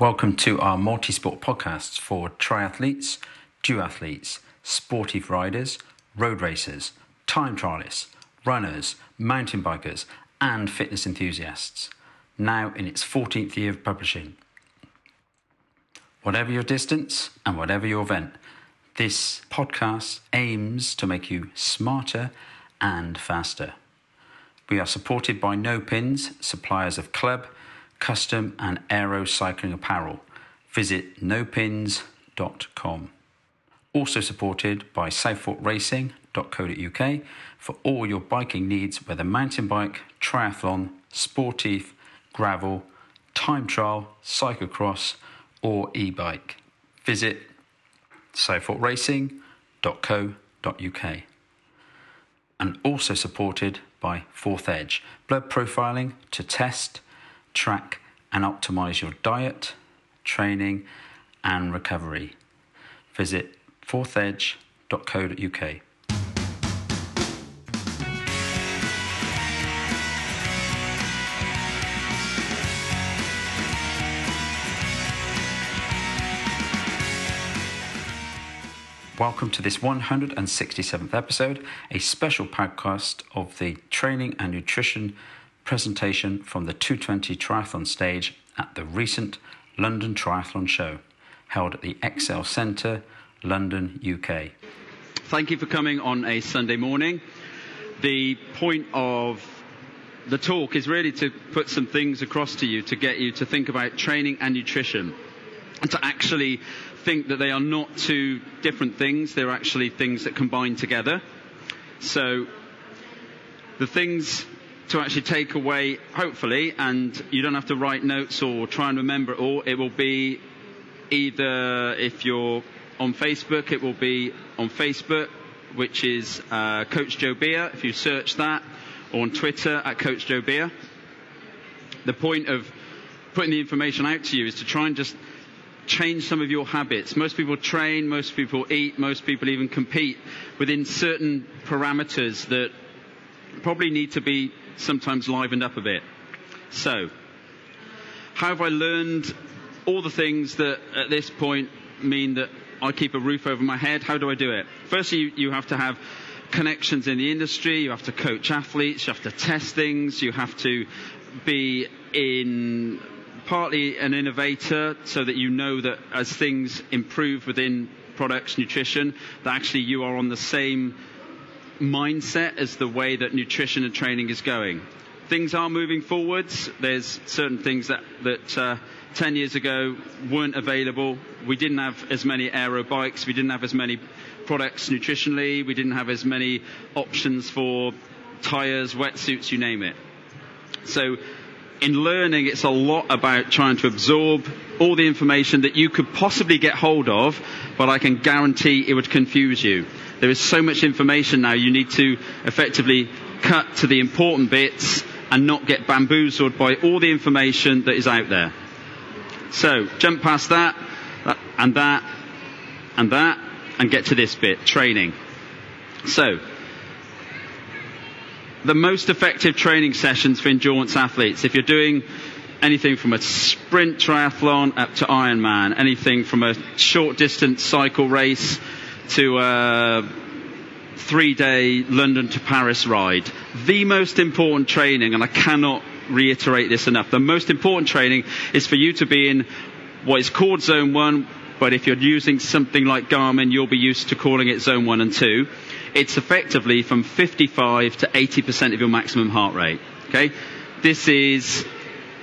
Welcome to our multi-sport podcasts for triathletes, duathletes, sportive riders, road racers, time trialists, runners, mountain bikers, and fitness enthusiasts. Now in its 14th year of publishing. Whatever your distance and whatever your event, this podcast aims to make you smarter and faster. We are supported by Nopinz, suppliers of club, custom, and aero cycling apparel. Visit nopinz.com. Also supported by southforkracing.co.uk for all your biking needs, whether mountain bike, triathlon, sportive, gravel, time trial, cyclocross, or e bike. Visit southforkracing.co.uk. And also supported by Forth Edge, blood profiling to test, track, and optimize your diet, training, and recovery. Visit forthedge.co.uk. Welcome to this 167th episode, a special podcast of the training and nutrition presentation from the 220 triathlon stage at the recent London Triathlon Show, held at the Excel Centre, London, UK. Thank you for coming on a Sunday morning. The point of the talk is really to put some things across to you to get you to think about training and nutrition and to actually think that they are not two different things, they're actually things that combine together. So, the things to actually take away, hopefully, and you don't have to write notes or try and remember it all, it will be either if you're on Facebook, it will be on Facebook, which is uh, Coach Joe Beer, if you search that, or on Twitter at Coach Joe Beer. The point of putting the information out to you is to try and just change some of your habits. Most people train, most people eat, most people even compete within certain parameters that probably need to be sometimes livened up a bit. So, how have I learned all the things that at this point mean that I keep a roof over my head? How do I do it? Firstly, you, you have to have connections in the industry, you have to coach athletes, you have to test things, you have to be in partly an innovator so that you know that as things improve within products, nutrition, that actually you are on the same mindset as the way that nutrition and training is going. Things are moving forwards. There's certain things that, that uh, 10 years ago weren't available. We didn't have as many aero bikes. We didn't have as many products nutritionally. We didn't have as many options for tires, wetsuits, you name it. So in learning, it's a lot about trying to absorb all the information that you could possibly get hold of, but I can guarantee it would confuse you. There is so much information now, you need to effectively cut to the important bits and not get bamboozled by all the information that is out there. So, jump past that, and that, and that, and get to this bit, training. So, the most effective training sessions for endurance athletes. If you're doing anything from a sprint triathlon up to Ironman, anything from a short distance cycle race to a three day London to Paris ride. The most important training, and I cannot reiterate this enough, the most important training is for you to be in what is called zone one, but if you're using something like Garmin, you'll be used to calling it zone one and two it's effectively from 55 to 80% of your maximum heart rate. Okay? This is,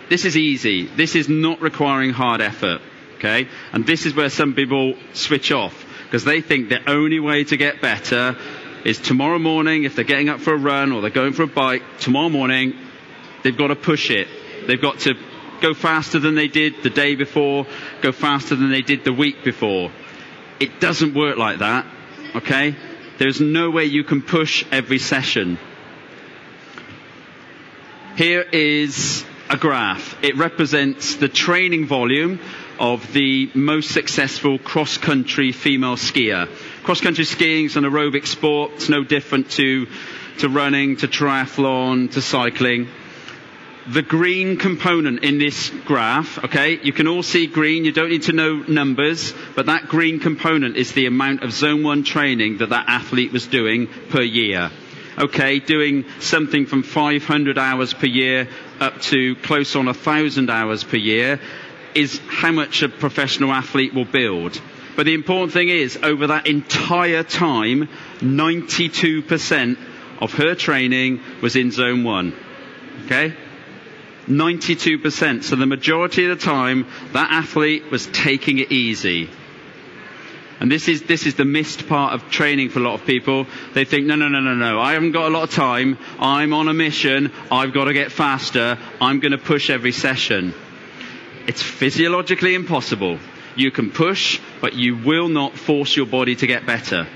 this is easy. This is not requiring hard effort. Okay? And this is where some people switch off because they think the only way to get better is tomorrow morning, if they're getting up for a run or they're going for a bike, tomorrow morning, they've got to push it. They've got to go faster than they did the day before, go faster than they did the week before. It doesn't work like that. Okay? There's no way you can push every session. Here is a graph. It represents the training volume of the most successful cross-country female skier. Cross-country skiing is an aerobic sport. It's no different to, to running, to triathlon, to cycling. the green component in this graph, okay, you can all see green, you don't need to know numbers, but that green component is the amount of zone one training that that athlete was doing per year. Okay, doing something from 500 hours per year up to close on 1,000 hours per year is how much a professional athlete will build. But the important thing is, over that entire time, 92% of her training was in zone one. Okay? 92%. So the majority of the time, that athlete was taking it easy. And this is, this is the missed part of training for a lot of people. They think, no, no, no, no, no, I haven't got a lot of time. I'm on a mission. I've got to get faster. I'm going to push every session. It's physiologically impossible. You can push, but you will not force your body to get better.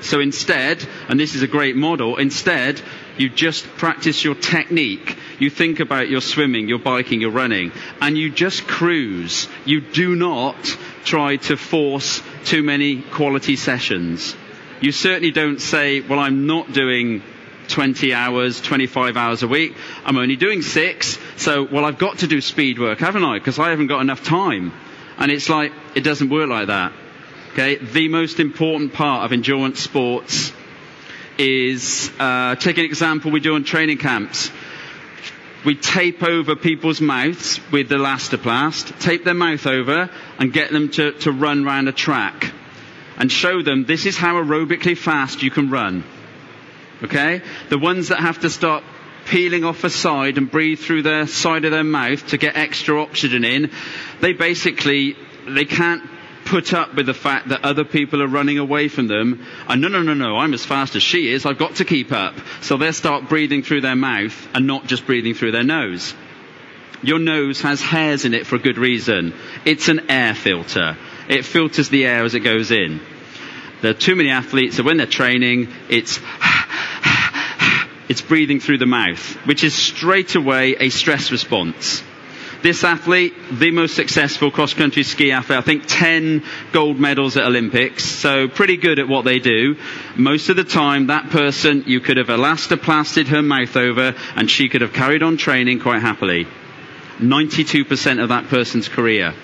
So instead, and this is a great model, instead, you just practice your technique. You think about your swimming, your biking, your running, and you just cruise. You do not try to force too many quality sessions. You certainly don't say, well, I'm not doing 20 hours, 25 hours a week. I'm only doing six. So, well, I've got to do speed work, haven't I? Because I haven't got enough time. And it's like, it doesn't work like that. Okay, the most important part of endurance sports is uh, take an example we do on training camps. We tape over people's mouths with the elastoplast, tape their mouth over, and get them to, to run around a track, and show them this is how aerobically fast you can run. Okay, the ones that have to start peeling off a side and breathe through the side of their mouth to get extra oxygen in, they basically they can't put up with the fact that other people are running away from them. And no, no, no, no, I'm as fast as she is. I've got to keep up. So they'll start breathing through their mouth and not just breathing through their nose. Your nose has hairs in it for a good reason. It's an air filter. It filters the air as it goes in. There are too many athletes that when they're training, it's it's breathing through the mouth, which is straight away a stress response. This athlete, the most successful cross-country ski athlete, I think 10 gold medals at Olympics, so pretty good at what they do. Most of the time, that person, you could have elastoplasted her mouth over and she could have carried on training quite happily. 92% of that person's career.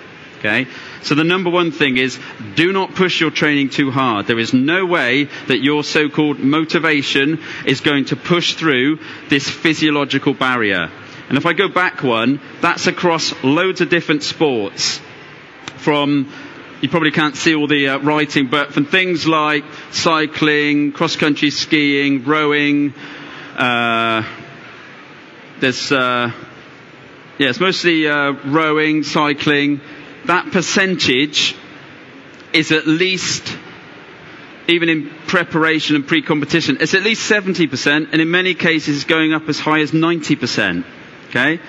Okay? So the number one thing is do not push your training too hard. There is no way that your so-called motivation is going to push through this physiological barrier. And if I go back one, that's across loads of different sports. From, you probably can't see all the uh, writing, but from things like cycling, cross-country skiing, rowing, uh, there's, uh, yeah, it's mostly uh, rowing, cycling. That percentage is at least even in preparation and pre-competition, it's at least 70%, and in many cases it's going up as high as 90%. Okay?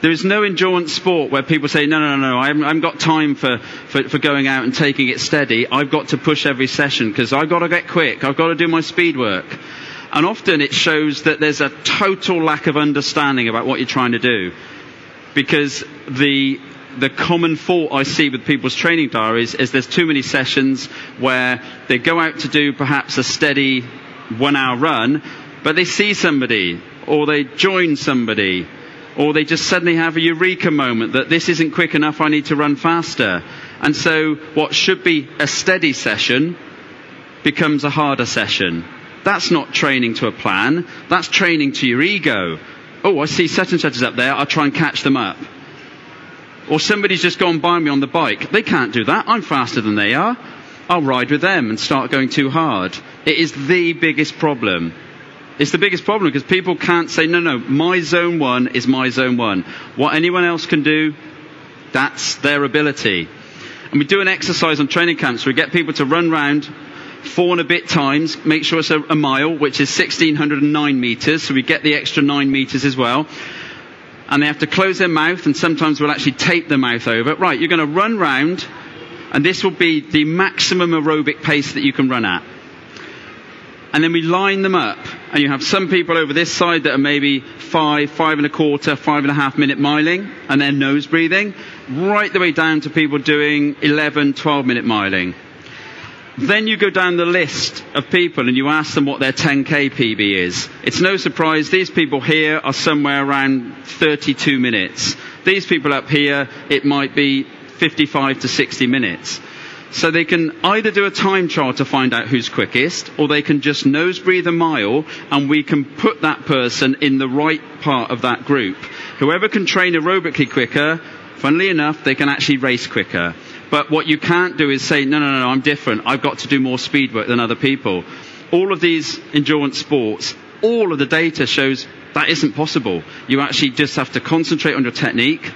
There is no endurance sport where people say, no, no, no, no, I haven't, I haven't got time for, for, for, going out and taking it steady. I've got to push every session because I've got to get quick. I've got to do my speed work. And often it shows that there's a total lack of understanding about what you're trying to do. Because the, the common fault I see with people's training diaries is there's too many sessions where they go out to do perhaps a steady one hour run, but they see somebody or they join somebody or they just suddenly have a eureka moment that this isn't quick enough, I need to run faster. And so what should be a steady session becomes a harder session. That's not training to a plan, that's training to your ego. Oh, I see such and such is up there, I'll try and catch them up. Or somebody's just gone by me on the bike. They can't do that, I'm faster than they are. I'll ride with them and start going too hard. It is the biggest problem. It's the biggest problem because people can't say, no, no, my zone one is my zone one. What anyone else can do, that's their ability. And we do an exercise on training camps where we get people to run round four and a bit times, make sure it's a, a mile, which is 1609 meters, so we get the extra nine meters as well. And they have to close their mouth, and sometimes we'll actually tape their mouth over. Right, you're going to run round, and this will be the maximum aerobic pace that you can run at and then we line them up. And you have some people over this side that are maybe five, five and a quarter, five and a half minute miling, and then nose breathing, right the way down to people doing 11, 12 minute miling. Then you go down the list of people and you ask them what their 10k PB is. It's no surprise these people here are somewhere around 32 minutes. These people up here, it might be 55 to 60 minutes. So they can either do a time trial to find out who's quickest, or they can just nose breathe a mile and we can put that person in the right part of that group. Whoever can train aerobically quicker, funnily enough, they can actually race quicker. But what you can't do is say, no, no, no, I'm different. I've got to do more speed work than other people. All of these endurance sports, all of the data shows that isn't possible. You actually just have to concentrate on your technique,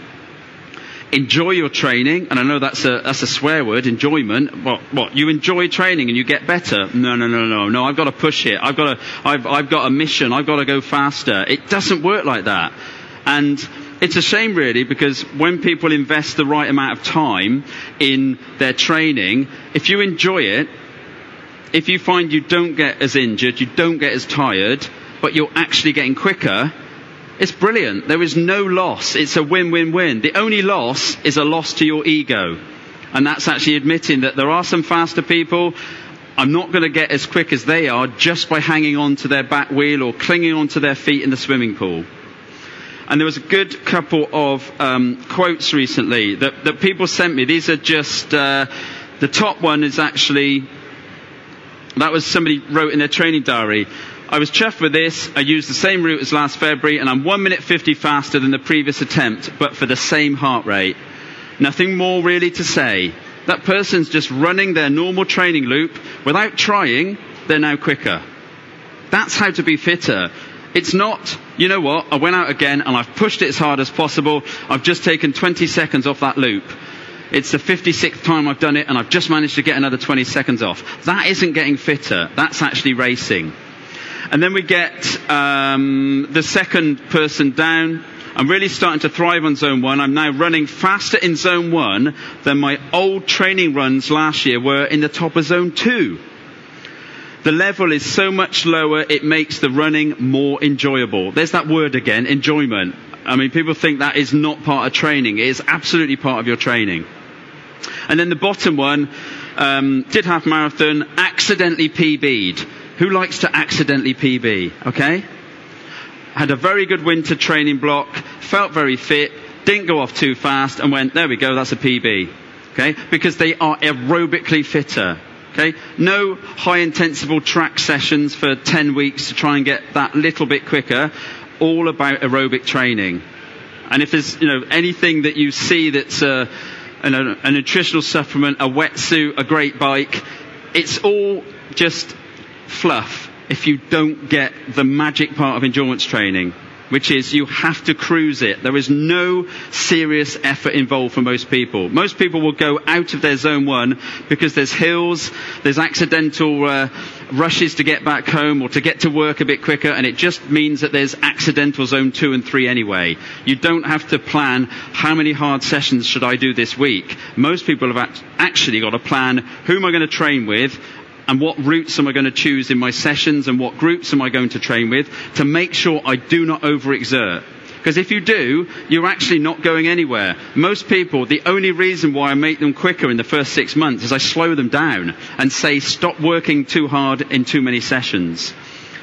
enjoy your training, and I know that's a that's a swear word, enjoyment. What what you enjoy training and you get better? No, no, no, no, no. I've got to push it. I've got to. I've I've got a mission. I've got to go faster. It doesn't work like that, and. It's a shame really because when people invest the right amount of time in their training, if you enjoy it, if you find you don't get as injured, you don't get as tired, but you're actually getting quicker, it's brilliant. There is no loss. It's a win-win-win. The only loss is a loss to your ego. And that's actually admitting that there are some faster people. I'm not going to get as quick as they are just by hanging on to their back wheel or clinging onto their feet in the swimming pool. And there was a good couple of um, quotes recently that, that people sent me. These are just, uh, the top one is actually, that was somebody wrote in their training diary. I was chuffed with this. I used the same route as last February and I'm 1 minute 50 faster than the previous attempt, but for the same heart rate. Nothing more really to say. That person's just running their normal training loop without trying, they're now quicker. That's how to be fitter. It's not, you know what, I went out again and I've pushed it as hard as possible. I've just taken 20 seconds off that loop. It's the 56th time I've done it and I've just managed to get another 20 seconds off. That isn't getting fitter. That's actually racing. And then we get um, the second person down. I'm really starting to thrive on zone one. I'm now running faster in zone one than my old training runs last year were in the top of zone two. The level is so much lower, it makes the running more enjoyable. There's that word again, enjoyment. I mean, people think that is not part of training. It is absolutely part of your training. And then the bottom one, um, did half marathon, accidentally PB'd. Who likes to accidentally PB? Okay? Had a very good winter training block, felt very fit, didn't go off too fast, and went, there we go, that's a PB. Okay? Because they are aerobically fitter. Okay? No high intensive track sessions for 10 weeks to try and get that little bit quicker. All about aerobic training. And if there's, you know, anything that you see that's uh, a, a, a nutritional supplement, a wetsuit, a great bike, it's all just fluff if you don't get the magic part of endurance training, which is you have to cruise it. There is no serious effort involved for most people. Most people will go out of their zone one because there's hills, there's accidental uh, rushes to get back home or to get to work a bit quicker, and it just means that there's accidental zone two and three anyway. You don't have to plan how many hard sessions should I do this week. Most people have actually got a plan who am I going to train with and what routes am I going to choose in my sessions and what groups am I going to train with to make sure I do not overexert. Because if you do, you're actually not going anywhere. Most people, the only reason why I make them quicker in the first six months is I slow them down and say stop working too hard in too many sessions.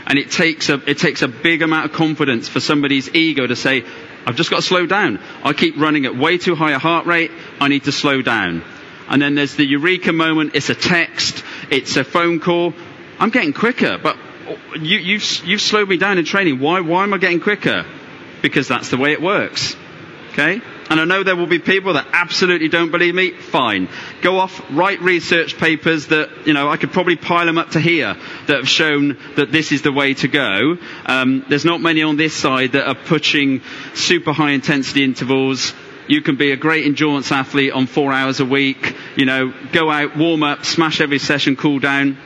And it takes a, it takes a big amount of confidence for somebody's ego to say, I've just got to slow down. I keep running at way too high a heart rate. I need to slow down. And then there's the eureka moment. It's a text. It's a phone call. I'm getting quicker, but you, have you've, you've slowed me down in training. Why, why am I getting quicker? Because that's the way it works. Okay? And I know there will be people that absolutely don't believe me. Fine. Go off, write research papers that, you know, I could probably pile them up to here that have shown that this is the way to go. Um, there's not many on this side that are pushing super high intensity intervals you can be a great endurance athlete on four hours a week, you know, go out, warm up, smash every session, cool down.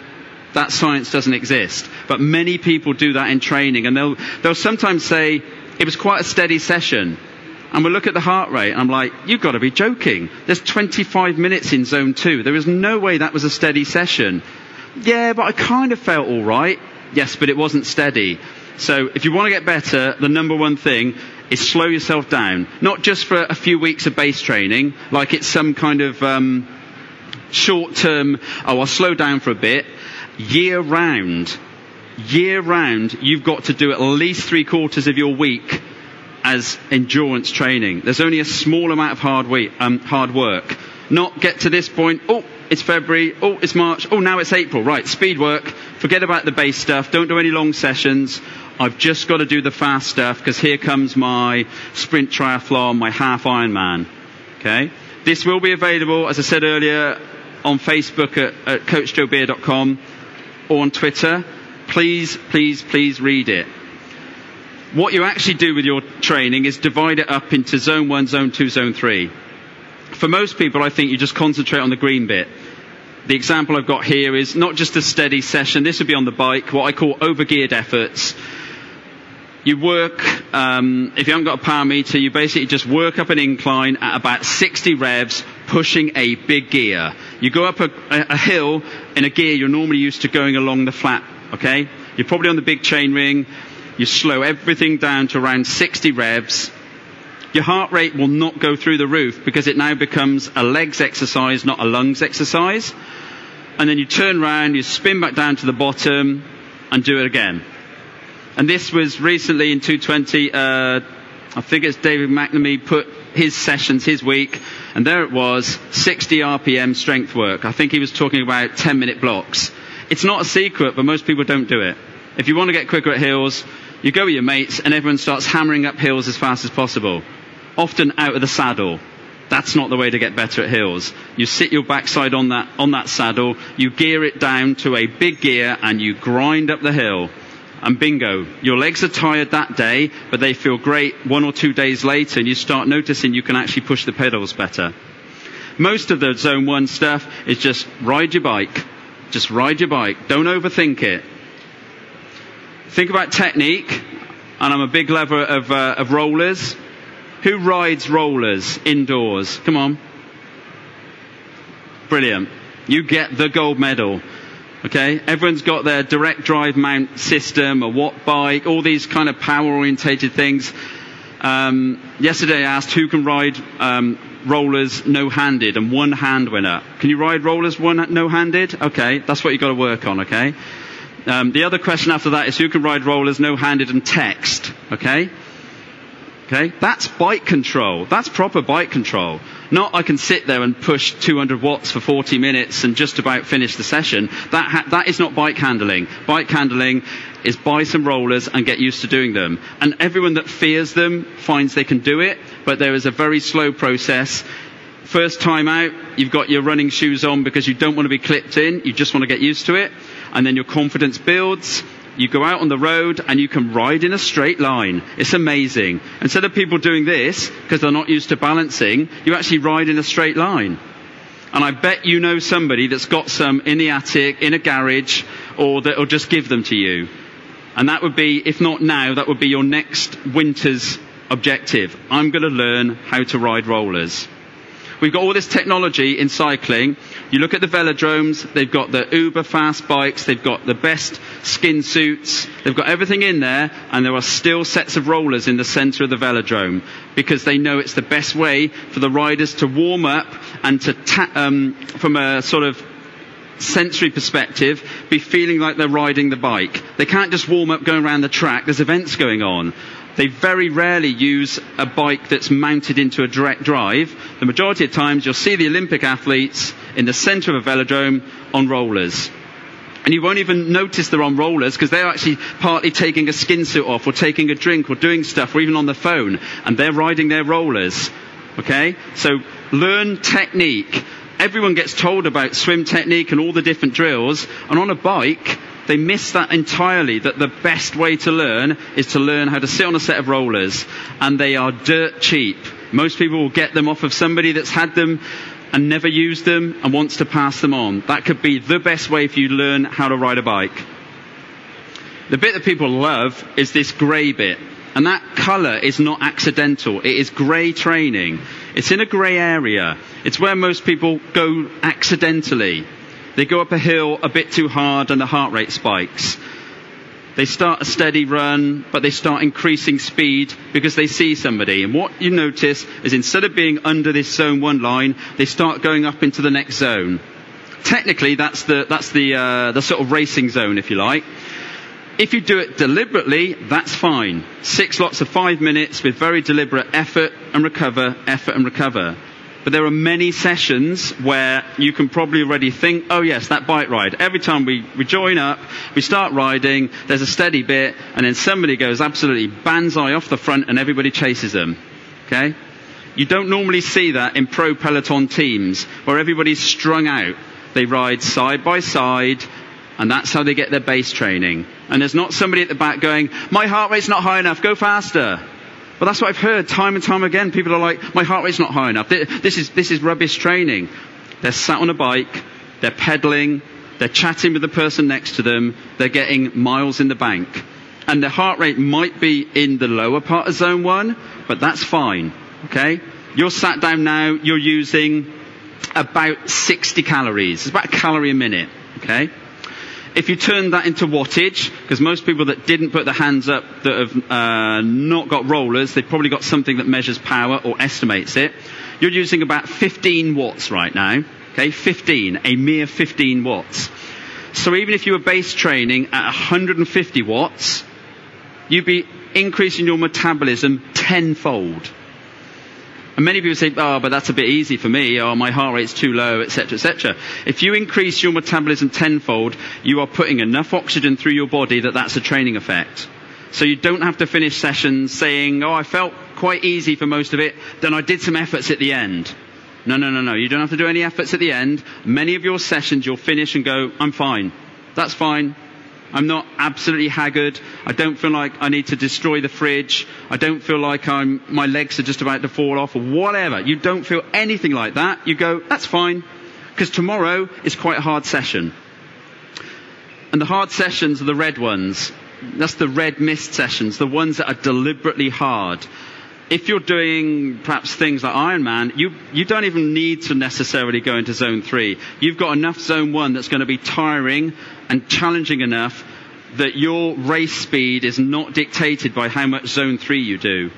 That science doesn't exist. But many people do that in training and they'll, they'll sometimes say, it was quite a steady session. And we'll look at the heart rate and I'm like, you've got to be joking. There's 25 minutes in zone two. There is no way that was a steady session. Yeah, but I kind of felt alright. Yes, but it wasn't steady. So if you want to get better, the number one thing is slow yourself down. Not just for a few weeks of base training, like it's some kind of um, short term, oh, I'll slow down for a bit. Year round, year round, you've got to do at least three quarters of your week as endurance training. There's only a small amount of hard, week, um, hard work. Not get to this point, oh, it's February, oh, it's March, oh, now it's April. Right, speed work, forget about the base stuff, don't do any long sessions. I've just got to do the fast stuff because here comes my sprint triathlon, my half Ironman. Okay? This will be available, as I said earlier, on Facebook at, at coachjoebeer.com or on Twitter. Please, please, please read it. What you actually do with your training is divide it up into zone one, zone two, zone three. For most people, I think you just concentrate on the green bit. The example I've got here is not just a steady session. This would be on the bike, what I call overgeared efforts. You work, um, if you haven't got a power meter, you basically just work up an incline at about 60 revs, pushing a big gear. You go up a, a hill in a gear you're normally used to going along the flat, okay? You're probably on the big chain ring. You slow everything down to around 60 revs. Your heart rate will not go through the roof because it now becomes a legs exercise, not a lungs exercise. And then you turn around, you spin back down to the bottom and do it again. And this was recently in 220, uh, I think it's David McNamee put his sessions, his week, and there it was, 60 RPM strength work. I think he was talking about 10 minute blocks. It's not a secret, but most people don't do it. If you want to get quicker at hills, you go with your mates and everyone starts hammering up hills as fast as possible. Often out of the saddle. That's not the way to get better at hills. You sit your backside on that, on that saddle, you gear it down to a big gear and you grind up the hill and bingo, your legs are tired that day, but they feel great one or two days later, and you start noticing you can actually push the pedals better. Most of the zone one stuff is just ride your bike. Just ride your bike. Don't overthink it. Think about technique, and I'm a big lover of, uh, of rollers. Who rides rollers indoors? Come on. Brilliant. You get the gold medal. Okay, everyone's got their direct drive mount system, a Wattbike, all these kind of power orientated things. Um, yesterday I asked who can ride um, rollers no-handed, and one hand went up. Can you ride rollers one no-handed? Okay, that's what you've got to work on. Okay. Um, the other question after that is who can ride rollers no-handed and text? Okay. Okay, that's bike control. That's proper bike control. Not I can sit there and push 200 watts for 40 minutes and just about finish the session. That, ha- that is not bike handling. Bike handling is buy some rollers and get used to doing them. And everyone that fears them finds they can do it, but there is a very slow process. First time out, you've got your running shoes on because you don't want to be clipped in. You just want to get used to it. And then your confidence builds you go out on the road and you can ride in a straight line. It's amazing. Instead of people doing this, because they're not used to balancing, you actually ride in a straight line. And I bet you know somebody that's got some in the attic, in a garage, or that'll just give them to you. And that would be, if not now, that would be your next winter's objective. I'm going to learn how to ride rollers. We've got all this technology in cycling. You look at the velodromes, they've got the uber fast bikes, they've got the best skin suits, they've got everything in there, and there are still sets of rollers in the center of the velodrome because they know it's the best way for the riders to warm up and to, ta- um, from a sort of sensory perspective, be feeling like they're riding the bike. They can't just warm up going around the track. There's events going on. They very rarely use a bike that's mounted into a direct drive. The majority of times you'll see the Olympic athletes in the center of a velodrome on rollers. And you won't even notice they're on rollers because they're actually partly taking a skin suit off or taking a drink or doing stuff or even on the phone and they're riding their rollers. Okay? So learn technique. Everyone gets told about swim technique and all the different drills and on a bike they miss that entirely, that the best way to learn is to learn how to sit on a set of rollers, and they are dirt cheap. Most people will get them off of somebody that's had them and never used them and wants to pass them on. That could be the best way if you learn how to ride a bike. The bit that people love is this grey bit. And that colour is not accidental. It is grey training. It's in a grey area. It's where most people go accidentally. They go up a hill a bit too hard and the heart rate spikes. They start a steady run, but they start increasing speed because they see somebody. And what you notice is instead of being under this zone one line, they start going up into the next zone. technically that's the, that's the, uh, the sort of racing zone, if you like. If you do it deliberately, that's fine. Six lots of five minutes with very deliberate effort and recover, effort and recover. But there are many sessions where you can probably already think, oh yes, that bike ride. Every time we, we join up, we start riding, there's a steady bit, and then somebody goes absolutely banzai off the front and everybody chases them. Okay? You don't normally see that in pro peloton teams where everybody's strung out. They ride side by side, and that's how they get their base training. And there's not somebody at the back going, my heart rate's not high enough, go faster. But that's what I've heard time and time again. People are like, my heart rate's not high enough. This is, this is rubbish training. They're sat on a bike, they're pedaling, they're chatting with the person next to them, they're getting miles in the bank. And their heart rate might be in the lower part of zone one, but that's fine. Okay? You're sat down now, you're using about 60 calories. It's about a calorie a minute. Okay? If you turn that into wattage, because most people that didn't put their hands up that have uh, not got rollers, they've probably got something that measures power or estimates it. You're using about 15 watts right now. Okay, 15, a mere 15 watts. So even if you were base training at 150 watts, you'd be increasing your metabolism tenfold. And many people say, oh, but that's a bit easy for me, or my heart rate's too low, etc., etc. If you increase your metabolism tenfold, you are putting enough oxygen through your body that that's a training effect. So you don't have to finish sessions saying, oh, I felt quite easy for most of it, then I did some efforts at the end. No, no, no, no. You don't have to do any efforts at the end. Many of your sessions you'll finish and go, I'm fine. That's fine. I'm not absolutely haggard. I don't feel like I need to destroy the fridge. I don't feel like I'm, my legs are just about to fall off or whatever. You don't feel anything like that. You go, that's fine. Because tomorrow is quite a hard session. And the hard sessions are the red ones. That's the red mist sessions, the ones that are deliberately hard if you're doing perhaps things like Ironman, you, you don't even need to necessarily go into zone three. You've got enough zone one that's going to be tiring and challenging enough that your race speed is not dictated by how much zone three you do.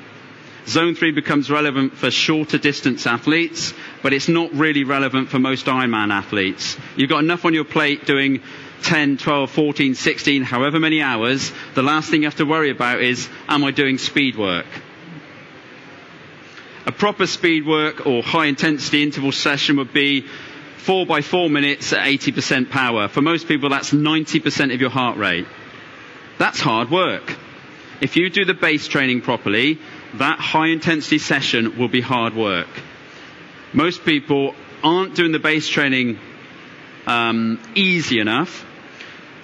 Zone three becomes relevant for shorter distance athletes, but it's not really relevant for most Ironman athletes. You've got enough on your plate doing 10, 12, 14, 16, however many hours. The last thing you have to worry about is, am I doing speed work? A proper speed work or high intensity interval session would be four by four minutes at 80% power. For most people, that's 90% of your heart rate. That's hard work. If you do the base training properly, that high intensity session will be hard work. Most people aren't doing the base training um, easy enough,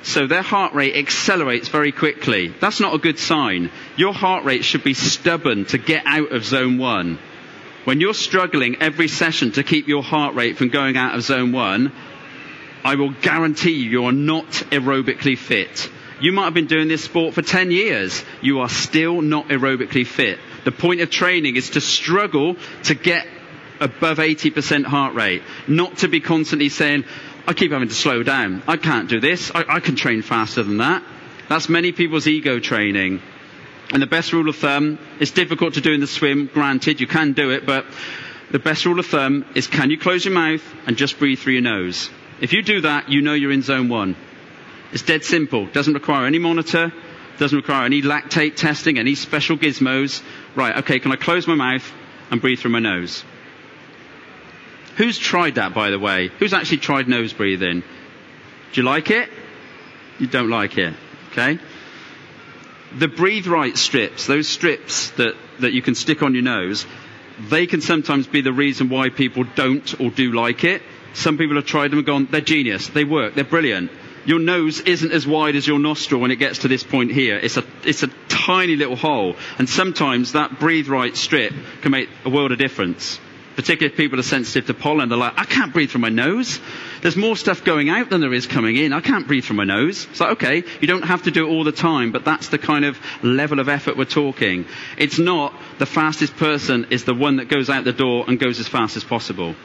so their heart rate accelerates very quickly. That's not a good sign. Your heart rate should be stubborn to get out of zone one. When you're struggling every session to keep your heart rate from going out of zone one, I will guarantee you you're not aerobically fit. You might have been doing this sport for 10 years. You are still not aerobically fit. The point of training is to struggle to get above 80% heart rate, not to be constantly saying, I keep having to slow down. I can't do this. I, I can train faster than that. That's many people's ego training. And the best rule of thumb, it's difficult to do in the swim, granted, you can do it, but the best rule of thumb is can you close your mouth and just breathe through your nose? If you do that, you know you're in zone one. It's dead simple. Doesn't require any monitor, doesn't require any lactate testing, any special gizmos. Right, okay, can I close my mouth and breathe through my nose? Who's tried that, by the way? Who's actually tried nose breathing? Do you like it? You don't like it, okay? The breathe right strips, those strips that, that you can stick on your nose, they can sometimes be the reason why people don't or do like it. Some people have tried them and gone, they're genius, they work, they're brilliant. Your nose isn't as wide as your nostril when it gets to this point here. It's a, it's a tiny little hole. And sometimes that breathe right strip can make a world of difference particularly if people are sensitive to pollen, they're like, I can't breathe through my nose. There's more stuff going out than there is coming in. I can't breathe through my nose. It's like, okay, you don't have to do it all the time, but that's the kind of level of effort we're talking. It's not the fastest person is the one that goes out the door and goes as fast as possible.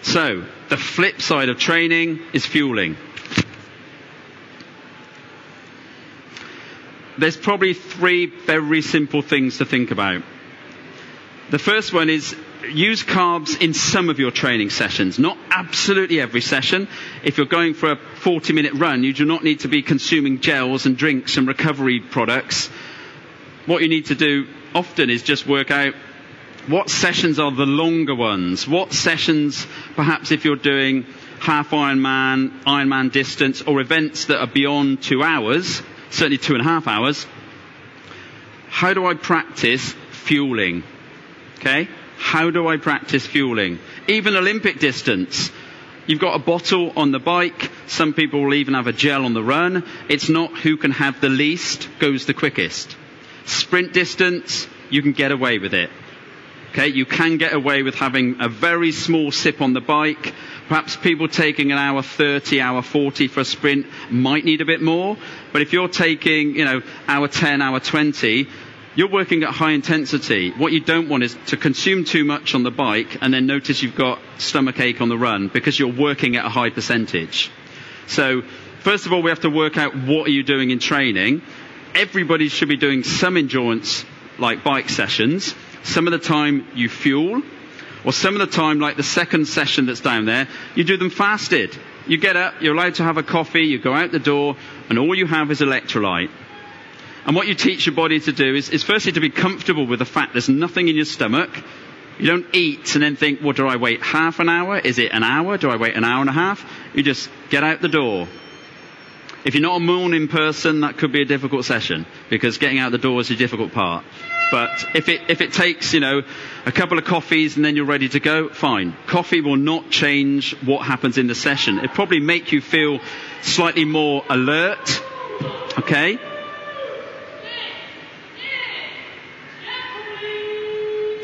So, the flip side of training is fueling. There's probably three very simple things to think about. The first one is use carbs in some of your training sessions, not absolutely every session. If you're going for a 40 minute run, you do not need to be consuming gels and drinks and recovery products. What you need to do often is just work out what sessions are the longer ones? What sessions, perhaps if you're doing half Ironman, Ironman distance, or events that are beyond two hours, certainly two and a half hours, how do I practice fueling? Okay? How do I practice fueling? Even Olympic distance. You've got a bottle on the bike. Some people will even have a gel on the run. It's not who can have the least goes the quickest. Sprint distance, you can get away with it. Okay, you can get away with having a very small sip on the bike. Perhaps people taking an hour 30, hour 40 for a sprint might need a bit more. But if you're taking, you know, hour 10, hour 20, you're working at high intensity. What you don't want is to consume too much on the bike and then notice you've got stomach ache on the run because you're working at a high percentage. So, first of all, we have to work out what are you doing in training. Everybody should be doing some endurance like bike sessions. Some of the time you fuel, or some of the time, like the second session that's down there, you do them fasted. You get up, you're allowed to have a coffee, you go out the door, and all you have is electrolyte. And what you teach your body to do is, is firstly to be comfortable with the fact there's nothing in your stomach. You don't eat and then think, well, do I wait half an hour? Is it an hour? Do I wait an hour and a half? You just get out the door. If you're not a morning person, that could be a difficult session because getting out the door is a difficult part. But if it, if it takes, you know, a couple of coffees and then you're ready to go, fine. Coffee will not change what happens in the session. It probably make you feel slightly more alert. Okay?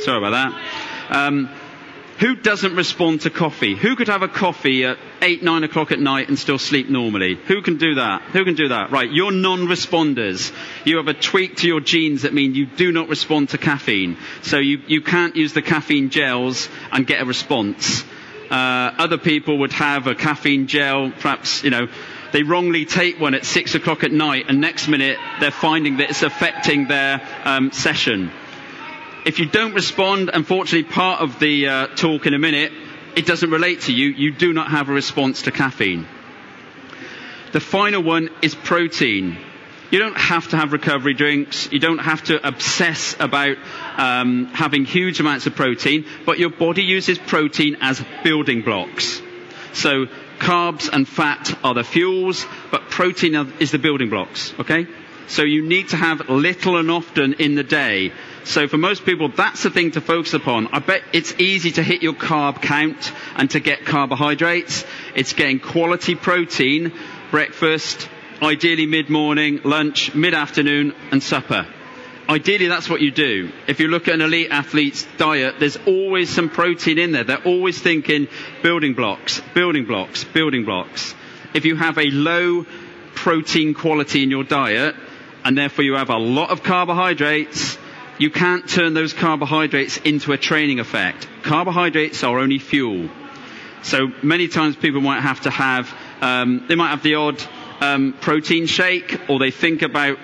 Sorry about that. Um, who doesn't respond to coffee? Who could have a coffee at 8, 9 o'clock at night and still sleep normally? Who can do that? Who can do that? Right, you're non-responders. You have a tweak to your genes that mean you do not respond to caffeine. So you, you can't use the caffeine gels and get a response. Uh, other people would have a caffeine gel, perhaps, you know, they wrongly take one at 6 o'clock at night and next minute they're finding that it's affecting their um, session. If you don't respond, unfortunately, part of the uh, talk in a minute, it doesn't relate to you. You do not have a response to caffeine. The final one is protein. You don't have to have recovery drinks. You don't have to obsess about um, having huge amounts of protein, but your body uses protein as building blocks. So carbs and fat are the fuels, but protein is the building blocks. Okay? So you need to have little and often in the day so for most people, that's the thing to focus upon. I bet it's easy to hit your carb count and to get carbohydrates. It's getting quality protein, breakfast, ideally mid-morning, lunch, mid-afternoon, and supper. Ideally, that's what you do. If you look at an elite athlete's diet, there's always some protein in there. They're always thinking building blocks, building blocks, building blocks. If you have a low protein quality in your diet, and therefore you have a lot of carbohydrates, you can't turn those carbohydrates into a training effect. Carbohydrates are only fuel. So many times people might have to have, um, they might have the odd um, protein shake, or they think about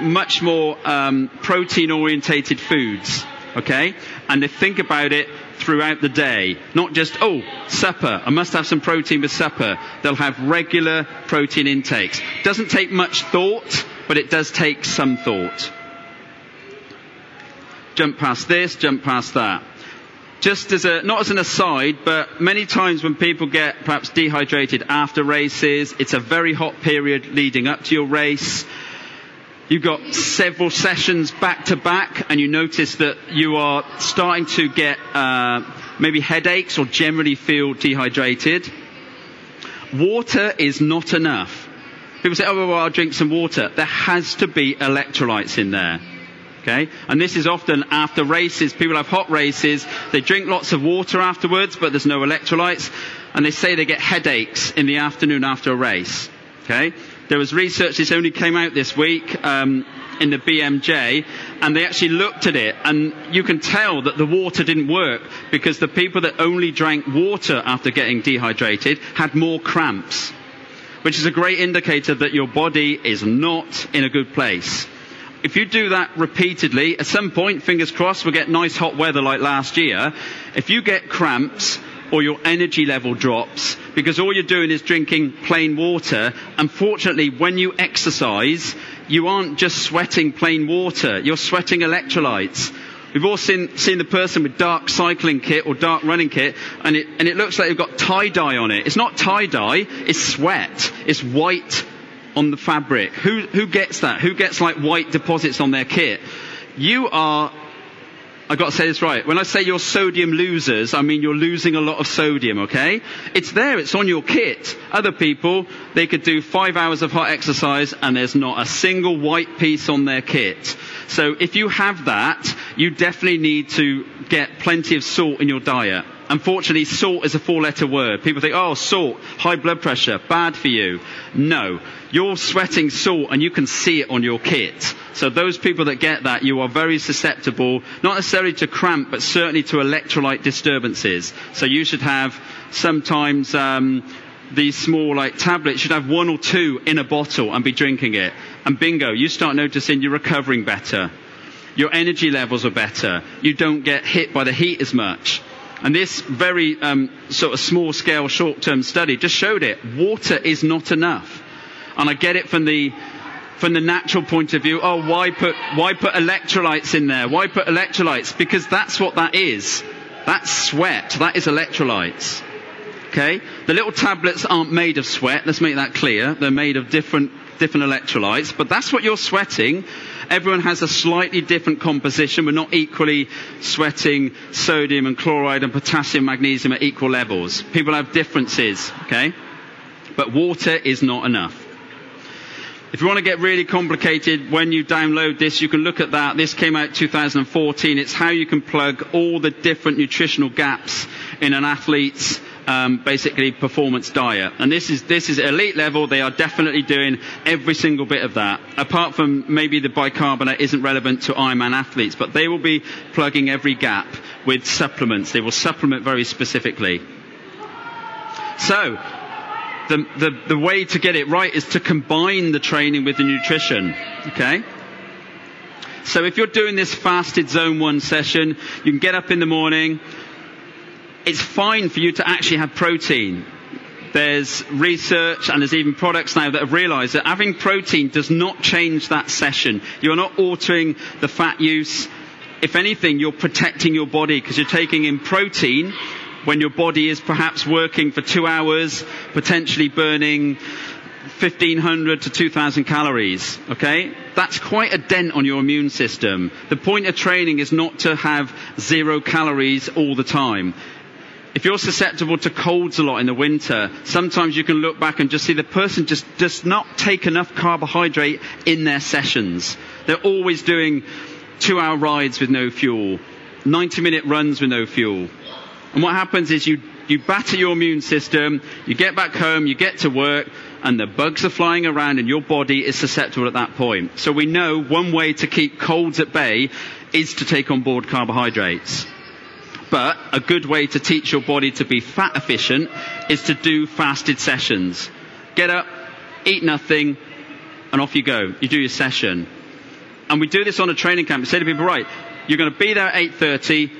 much more um, protein orientated foods. Okay? And they think about it throughout the day. Not just, oh, supper, I must have some protein with supper. They'll have regular protein intakes. Doesn't take much thought, but it does take some thought jump past this, jump past that. Just as a, not as an aside, but many times when people get perhaps dehydrated after races, it's a very hot period leading up to your race. You've got several sessions back to back and you notice that you are starting to get uh, maybe headaches or generally feel dehydrated. Water is not enough. People say, oh, well, I'll drink some water. There has to be electrolytes in there. Okay? And this is often after races. People have hot races. They drink lots of water afterwards, but there's no electrolytes. And they say they get headaches in the afternoon after a race. Okay? There was research, this only came out this week, um, in the BMJ, and they actually looked at it, and you can tell that the water didn't work because the people that only drank water after getting dehydrated had more cramps, which is a great indicator that your body is not in a good place. If you do that repeatedly, at some point, fingers crossed, we'll get nice hot weather like last year. If you get cramps or your energy level drops because all you're doing is drinking plain water, unfortunately, when you exercise, you aren't just sweating plain water, you're sweating electrolytes. We've all seen, seen the person with dark cycling kit or dark running kit, and it, and it looks like they've got tie dye on it. It's not tie dye, it's sweat. It's white on the fabric. Who, who gets that? Who gets like white deposits on their kit? You are I've got to say this right. When I say you're sodium losers, I mean you're losing a lot of sodium, okay? It's there, it's on your kit. Other people, they could do five hours of hot exercise and there's not a single white piece on their kit. So if you have that, you definitely need to get plenty of salt in your diet. Unfortunately, salt is a four letter word. People think, oh, salt, high blood pressure, bad for you. No. You're sweating salt and you can see it on your kit. So those people that get that, you are very susceptible, not necessarily to cramp, but certainly to electrolyte disturbances. So you should have sometimes um, these small like tablets, you should have one or two in a bottle and be drinking it. And bingo, you start noticing you're recovering better. Your energy levels are better. You don't get hit by the heat as much. And this very um, sort of small scale short term study just showed it. Water is not enough. And I get it from the from the natural point of view. Oh, why put why put electrolytes in there? Why put electrolytes? Because that's what that is. That's sweat. That is electrolytes. Okay? The little tablets aren't made of sweat. Let's make that clear. They're made of different different electrolytes, but that's what you're sweating. Everyone has a slightly different composition. We're not equally sweating sodium and chloride and potassium, magnesium at equal levels. People have differences, okay? But water is not enough. If you want to get really complicated, when you download this, you can look at that. This came out 2014. It's how you can plug all the different nutritional gaps in an athlete's um, basically performance diet. And this is this is elite level. They are definitely doing every single bit of that. Apart from maybe the bicarbonate isn't relevant to Ironman athletes, but they will be plugging every gap with supplements. They will supplement very specifically. So. The, the, the way to get it right is to combine the training with the nutrition. Okay? So if you're doing this fasted zone one session, you can get up in the morning, it's fine for you to actually have protein. There's research and there's even products now that have realized that having protein does not change that session. You're not altering the fat use. If anything, you're protecting your body because you're taking in protein when your body is perhaps working for two hours, potentially burning 1500 to 2000 calories, okay? That's quite a dent on your immune system. The point of training is not to have zero calories all the time. If you're susceptible to colds a lot in the winter, sometimes you can look back and just see the person just does not take enough carbohydrate in their sessions. They're always doing two hour rides with no fuel, 90 minute runs with no fuel. And what happens is you, you batter your immune system, you get back home, you get to work, and the bugs are flying around and your body is susceptible at that point. So we know one way to keep colds at bay is to take on board carbohydrates. But a good way to teach your body to be fat efficient is to do fasted sessions. Get up, eat nothing, and off you go. You do your session. And we do this on a training camp. We say to people, right, you're going to be there at 8.30,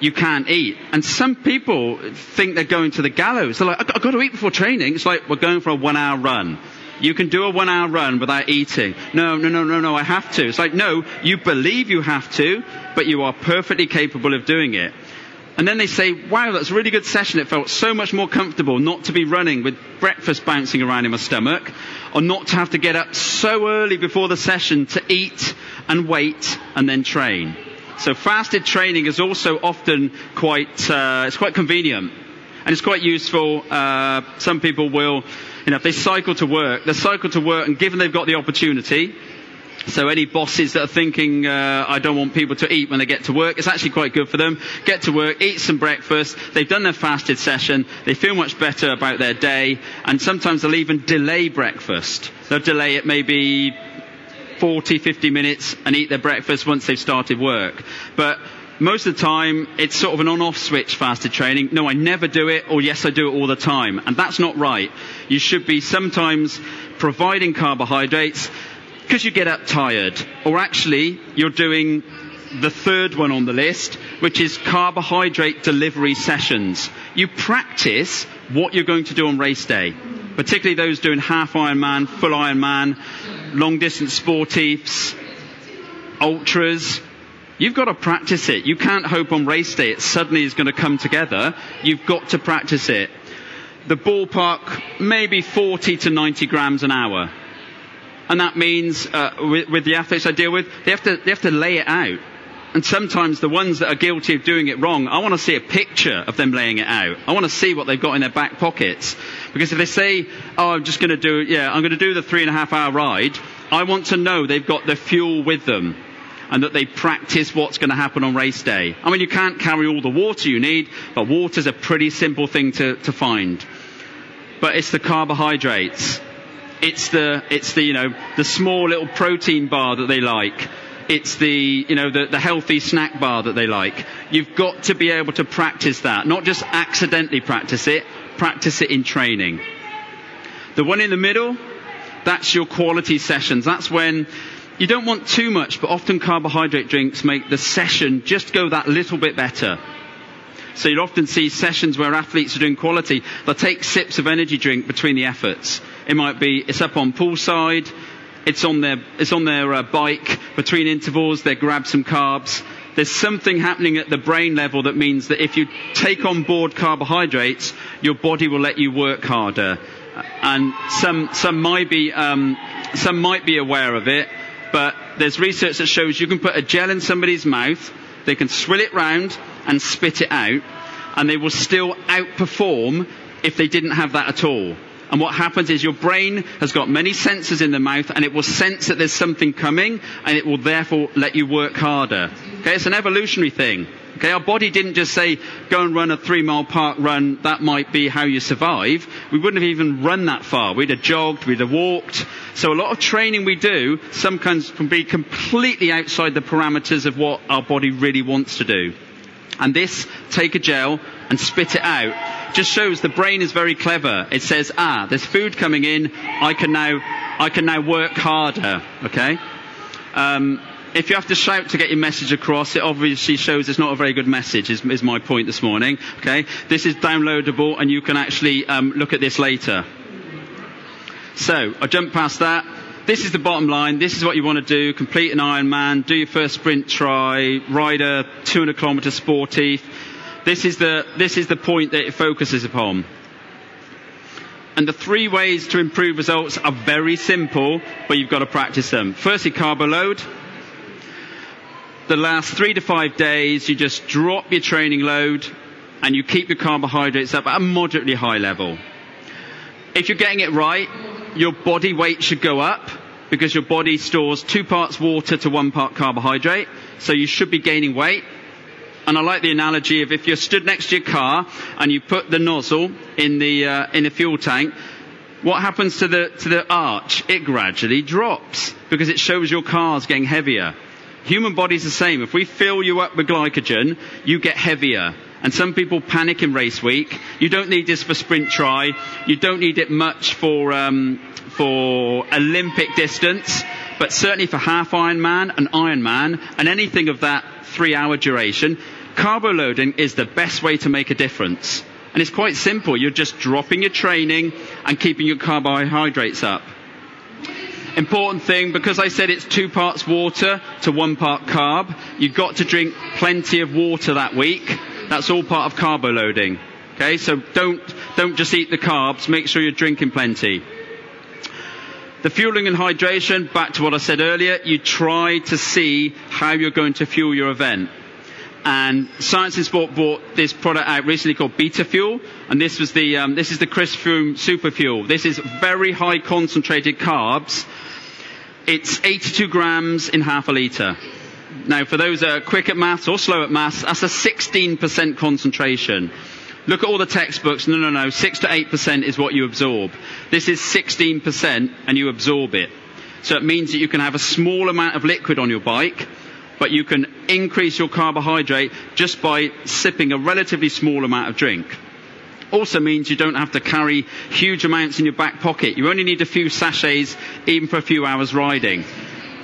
you can't eat. And some people think they're going to the gallows. They're like, I've got to eat before training. It's like, we're going for a one hour run. You can do a one hour run without eating. No, no, no, no, no, I have to. It's like, no, you believe you have to, but you are perfectly capable of doing it. And then they say, wow, that's a really good session. It felt so much more comfortable not to be running with breakfast bouncing around in my stomach or not to have to get up so early before the session to eat and wait and then train. So fasted training is also often quite, uh, it's quite convenient and it's quite useful. Uh, some people will, you know, if they cycle to work, they cycle to work and given they've got the opportunity, so any bosses that are thinking, uh, I don't want people to eat when they get to work, it's actually quite good for them. Get to work, eat some breakfast. They've done their fasted session. They feel much better about their day. And sometimes they'll even delay breakfast. They'll delay it maybe 40, 50 minutes and eat their breakfast once they've started work. But most of the time, it's sort of an on-off switch fasted training. No, I never do it, or yes, I do it all the time. And that's not right. You should be sometimes providing carbohydrates, because you get up tired. Or actually, you're doing the third one on the list, which is carbohydrate delivery sessions. You practice what you're going to do on race day, particularly those doing half Ironman, full Ironman, long distance sportifs, ultras. You've got to practice it. You can't hope on race day it suddenly is going to come together. You've got to practice it. The ballpark, maybe 40 to 90 grams an hour. And that means, uh, with, with the athletes I deal with, they have to, they have to lay it out. And sometimes the ones that are guilty of doing it wrong, I want to see a picture of them laying it out. I want to see what they've got in their back pockets. Because if they say, oh, I'm just going to do, yeah, I'm going to do the three and a half hour ride, I want to know they've got the fuel with them and that they practice what's going to happen on race day. I mean, you can't carry all the water you need, but water's a pretty simple thing to, to find. But it's the carbohydrates. It's the, it's the, you know, the small little protein bar that they like it's the, you know, the, the healthy snack bar that they like. You've got to be able to practice that, not just accidentally practice it, practice it in training. The one in the middle, that's your quality sessions. That's when you don't want too much, but often carbohydrate drinks make the session just go that little bit better. So you'll often see sessions where athletes are doing quality. They'll take sips of energy drink between the efforts. It might be, it's up on poolside, it's on their, it's on their uh, bike between intervals. They grab some carbs. There's something happening at the brain level that means that if you take on board carbohydrates, your body will let you work harder. And some, some might be, um, some might be aware of it, but there's research that shows you can put a gel in somebody's mouth, they can swill it round and spit it out, and they will still outperform if they didn't have that at all. And what happens is your brain has got many sensors in the mouth and it will sense that there's something coming and it will therefore let you work harder. Okay, it's an evolutionary thing. Okay, our body didn't just say, go and run a three mile park run, that might be how you survive. We wouldn't have even run that far. We'd have jogged, we'd have walked. So a lot of training we do sometimes can be completely outside the parameters of what our body really wants to do. And this, take a gel and spit it out, just shows the brain is very clever. It says, ah, there's food coming in, I can now, I can now work harder, okay? Um, if you have to shout to get your message across, it obviously shows it's not a very good message, is, is my point this morning. Okay? This is downloadable and you can actually um, look at this later. So, I jump past that. This is the bottom line. This is what you want to do. Complete an Ironman, do your first sprint tri, ride a 200 kilometre sportive. This is the, this is the point that it focuses upon. And the three ways to improve results are very simple, but you've got to practice them. Firstly, carbo load. The last three to five days, you just drop your training load and you keep your carbohydrates up at a moderately high level. If you're getting it right, your body weight should go up because your body stores two parts water to one part carbohydrate. So you should be gaining weight. And I like the analogy of if you're stood next to your car and you put the nozzle in the uh, in the fuel tank, what happens to the to the arch? It gradually drops because it shows your car's getting heavier. Human body's the same. If we fill you up with glycogen, you get heavier. And some people panic in race week. You don't need this for sprint tri. You don't need it much for um, for Olympic distance, but certainly for half Ironman and Ironman and anything of that three hour duration, carbo loading is the best way to make a difference. And it's quite simple. You're just dropping your training and keeping your carbohydrates up. Important thing, because I said it's two parts water to one part carb, you've got to drink plenty of water that week. That's all part of carbo loading. Okay, so don't, don't just eat the carbs, make sure you're drinking plenty. The fueling and hydration, back to what I said earlier, you try to see how you're going to fuel your event. And Science in Sport brought this product out recently called Beta Fuel, and this was the um, this is the Chris Froome Super Fuel. This is very high concentrated carbs. It's 82 grams in half a litre. Now, for those that are quick at maths or slow at maths, that's a 16% concentration. Look at all the textbooks. No, no, no. 6 to 8% is what you absorb. This is 16% and you absorb it. So it means that you can have a small amount of liquid on your bike, but you can increase your carbohydrate just by sipping a relatively small amount of drink. Also means you don't have to carry huge amounts in your back pocket. You only need a few sachets, even for a few hours riding.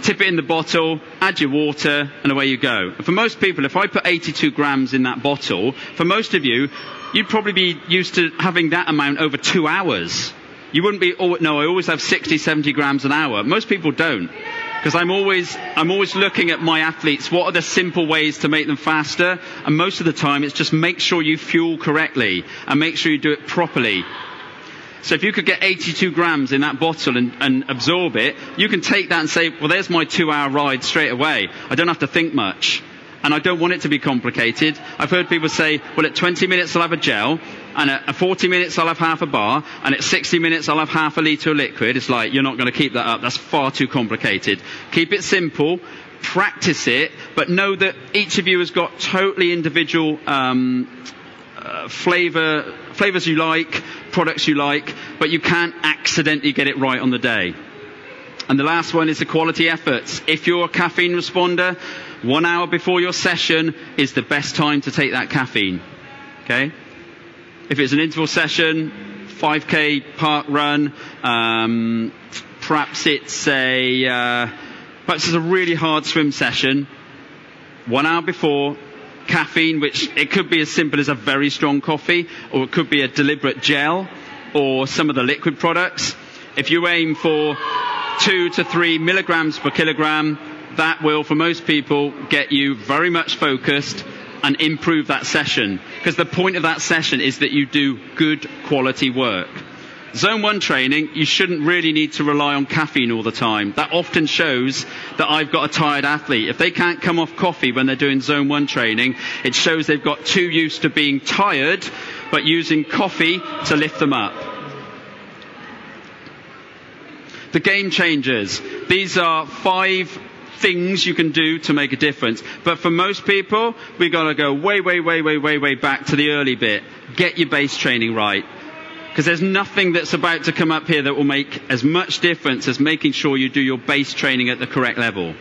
Tip it in the bottle, add your water, and away you go. For most people, if I put 82 grams in that bottle, for most of you, you'd probably be used to having that amount over two hours. You wouldn't be, oh, no, I always have 60, 70 grams an hour. Most people don't. Because I'm always, I'm always looking at my athletes, what are the simple ways to make them faster? And most of the time it's just make sure you fuel correctly and make sure you do it properly. So if you could get 82 grams in that bottle and, and absorb it, you can take that and say, well, there's my two hour ride straight away. I don't have to think much and I don't want it to be complicated. I've heard people say, well, at 20 minutes I'll have a gel, and at 40 minutes I'll have half a bar, and at 60 minutes I'll have half a litre of liquid. It's like, you're not going to keep that up. That's far too complicated. Keep it simple. Practice it, but know that each of you has got totally individual um, uh, flavor, flavors you like, products you like, but you can't accidentally get it right on the day. And the last one is the quality efforts. If you're a caffeine responder, one hour before your session is the best time to take that caffeine. Okay? If it's an interval session, 5k park run, um, perhaps it's a uh, perhaps it's a really hard swim session. One hour before, caffeine, which it could be as simple as a very strong coffee, or it could be a deliberate gel, or some of the liquid products. If you aim for two to three milligrams per kilogram, that will, for most people, get you very much focused and improve that session. Because the point of that session is that you do good quality work. Zone 1 training, you shouldn't really need to rely on caffeine all the time. That often shows that I've got a tired athlete. If they can't come off coffee when they're doing Zone 1 training, it shows they've got too used to being tired, but using coffee to lift them up. The game changers. These are five things you can do to make a difference. But for most people, we've got to go way, way, way, way, way, way back to the early bit. Get your base training right. Because there's nothing that's about to come up here that will make as much difference as making sure you do your base training at the correct level.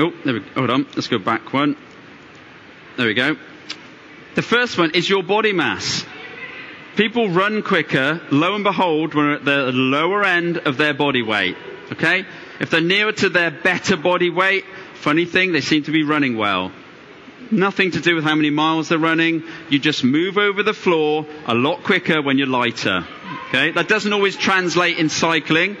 Oh, there we go. Hold on. Let's go back one. There we go. The first one is your body mass. People run quicker, lo and behold, when we're at the lower end of their body weight. Okay? If they're nearer to their better body weight, funny thing, they seem to be running well. Nothing to do with how many miles they're running. You just move over the floor a lot quicker when you're lighter. Okay? That doesn't always translate in cycling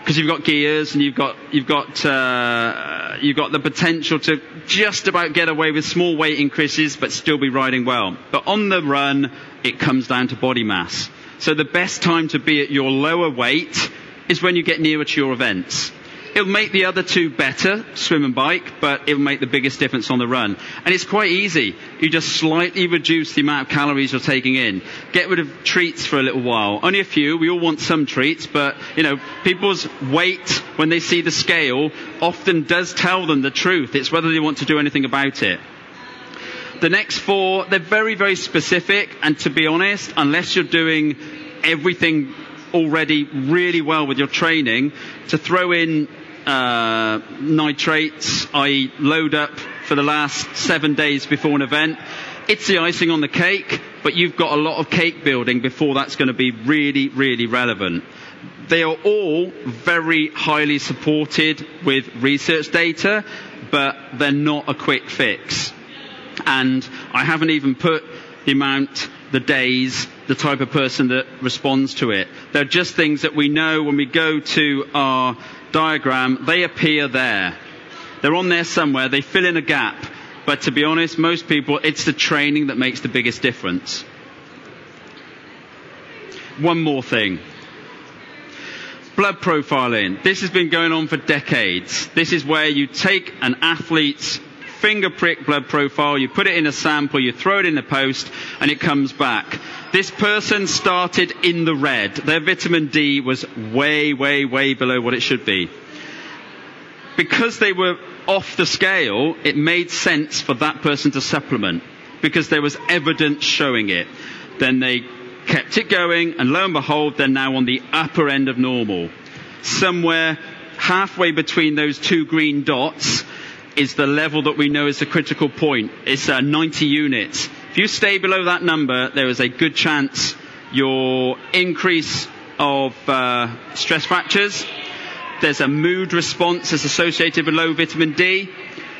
because you've got gears and you've got you've got uh, you've got the potential to just about get away with small weight increases but still be riding well. But on the run, it comes down to body mass. So the best time to be at your lower weight is when you get nearer to your events. It'll make the other two better, swim and bike, but it'll make the biggest difference on the run. And it's quite easy. You just slightly reduce the amount of calories you're taking in. Get rid of treats for a little while. Only a few. We all want some treats, but, you know, people's weight when they see the scale often does tell them the truth. It's whether they want to do anything about it. The next four, they're very, very specific, and to be honest, unless you're doing everything already really well with your training to throw in uh, nitrates, i.e., load up for the last seven days before an event. It's the icing on the cake, but you've got a lot of cake building before that's going to be really, really relevant. They are all very highly supported with research data, but they're not a quick fix. And I haven't even put the amount, the days, the type of person that responds to it. They're just things that we know when we go to our diagram, they appear there. They're on there somewhere, they fill in a gap. But to be honest, most people, it's the training that makes the biggest difference. One more thing. Blood profiling. This has been going on for decades. This is where you take an athlete's finger prick blood profile, you put it in a sample, you throw it in the post, and it comes back. This person started in the red. Their vitamin D was way, way, way below what it should be. Because they were off the scale, it made sense for that person to supplement because there was evidence showing it. Then they kept it going, and lo and behold, they're now on the upper end of normal. Somewhere halfway between those two green dots is the level that we know is the critical point. It's uh, 90 units you stay below that number, there is a good chance your increase of uh, stress fractures, there's a mood response that's associated with low vitamin D,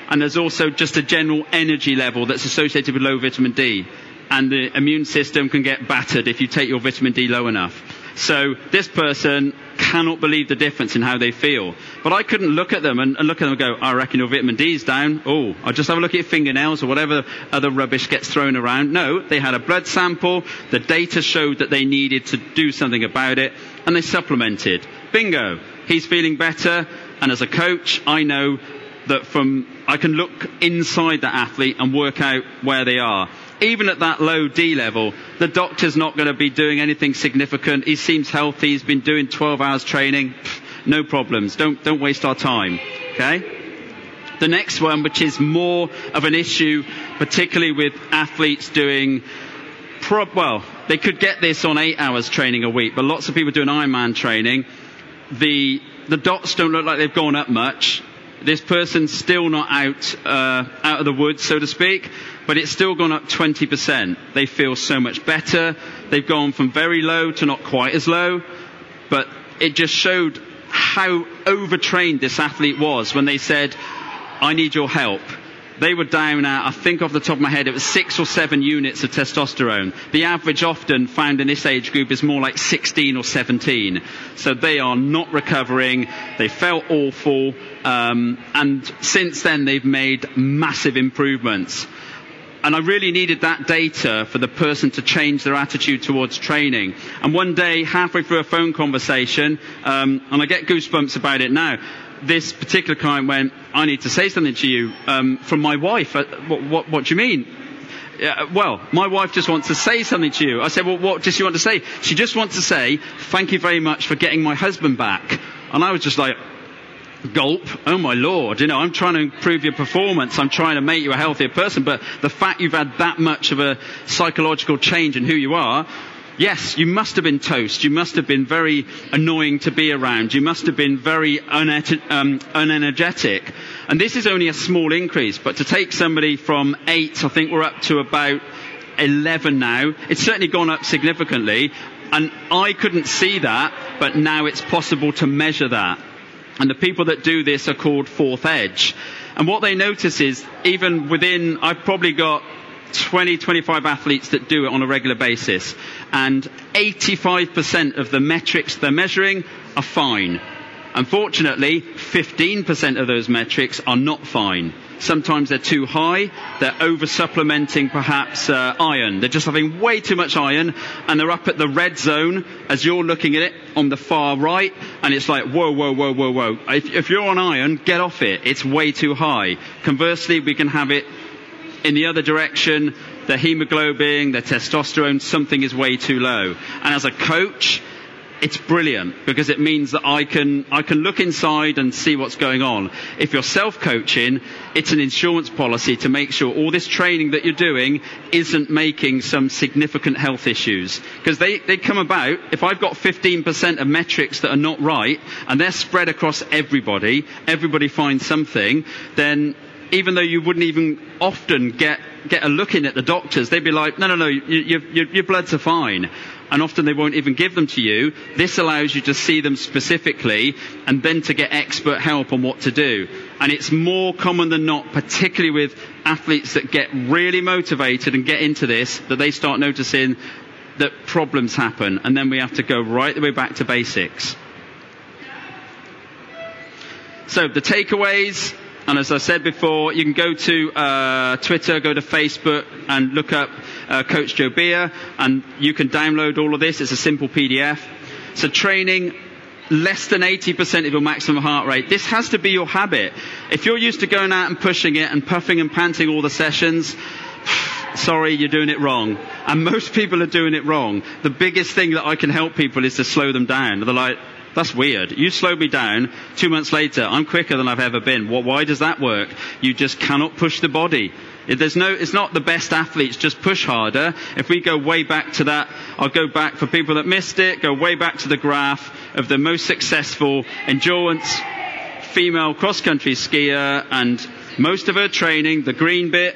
and there's also just a general energy level that's associated with low vitamin D. And the immune system can get battered if you take your vitamin D low enough. So this person cannot believe the difference in how they feel. But I couldn't look at them and, and look at them and go, I reckon your vitamin D's down. Oh, I'll just have a look at your fingernails or whatever other rubbish gets thrown around. No, they had a blood sample. The data showed that they needed to do something about it and they supplemented. Bingo. He's feeling better. And as a coach, I know that from, I can look inside the athlete and work out where they are even at that low D level, the doctor's not going to be doing anything significant. He seems healthy. He's been doing 12 hours training. No problems. Don't, don't waste our time. Okay? The next one, which is more of an issue, particularly with athletes doing, well, they could get this on eight hours training a week, but lots of people doing Ironman training, the, the dots don't look like they've gone up much. This person's still not out, uh, out of the woods, so to speak but it's still gone up 20%. They feel so much better. They've gone from very low to not quite as low, but it just showed how overtrained this athlete was when they said, I need your help. They were down at, I think off the top of my head, it was six or seven units of testosterone. The average often found in this age group is more like 16 or 17. So they are not recovering. They felt awful. Um, and since then, they've made massive improvements and I really needed that data for the person to change their attitude towards training. And one day, halfway through a phone conversation, um, and I get goosebumps about it now, this particular client went, I need to say something to you um, from my wife. Uh, what, what, what do you mean? Well, my wife just wants to say something to you. I said, well, what does she want to say? She just wants to say, thank you very much for getting my husband back. And I was just like, gulp, oh my lord, you know, I'm trying to improve your performance, I'm trying to make you a healthier person, but the fact you've had that much of a psychological change in who you are, yes, you must have been toast, you must have been very annoying to be around, you must have been very um, unenergetic. And this is only a small increase, but to take somebody from eight, I think we're up to about 11 now, it's certainly gone up significantly, and I couldn't see that, but now it's possible to measure that. And the people that do this are called Forth Edge. And what they notice is, even within, I've probably got 20, 25 athletes that do it on a regular basis. And 85% of the metrics they're measuring are fine. Unfortunately, 15% of those metrics are not fine. Sometimes they're too high. They're over supplementing perhaps uh, iron. They're just having way too much iron and they're up at the red zone as you're looking at it on the far right and it's like, whoa, whoa, whoa, whoa, whoa. If, if you're on iron, get off it. It's way too high. Conversely, we can have it in the other direction. Their hemoglobin, their testosterone, something is way too low. And as a coach, it's brilliant because it means that I can, I can look inside and see what's going on. If you're self-coaching, it's an insurance policy to make sure all this training that you're doing isn't making some significant health issues. Because they, they come about, if I've got 15% of metrics that are not right, and they're spread across everybody, everybody finds something, then even though you wouldn't even often get get a look in at the doctors, they'd be like, no, no, no, you, you, your bloods are fine and often they won't even give them to you. This allows you to see them specifically and then to get expert help on what to do. And it's more common than not, particularly with athletes that get really motivated and get into this, that they start noticing that problems happen and then we have to go right the way back to basics. So the takeaways, and as I said before, you can go to uh, Twitter, go to Facebook, and look up uh, Coach Joe Beer, and you can download all of this. It's a simple PDF. So training less than 80% of your maximum heart rate. This has to be your habit. If you're used to going out and pushing it and puffing and panting all the sessions, sorry, you're doing it wrong. And most people are doing it wrong. The biggest thing that I can help people is to slow them down. They're like, that's weird. You slowed me down. Two months later, I'm quicker than I've ever been. Why does that work? You just cannot push the body. There's no, it's not the best athletes just push harder. If we go way back to that, I'll go back for people that missed it, go way back to the graph of the most successful endurance female cross country skier and most of her training, the green bit,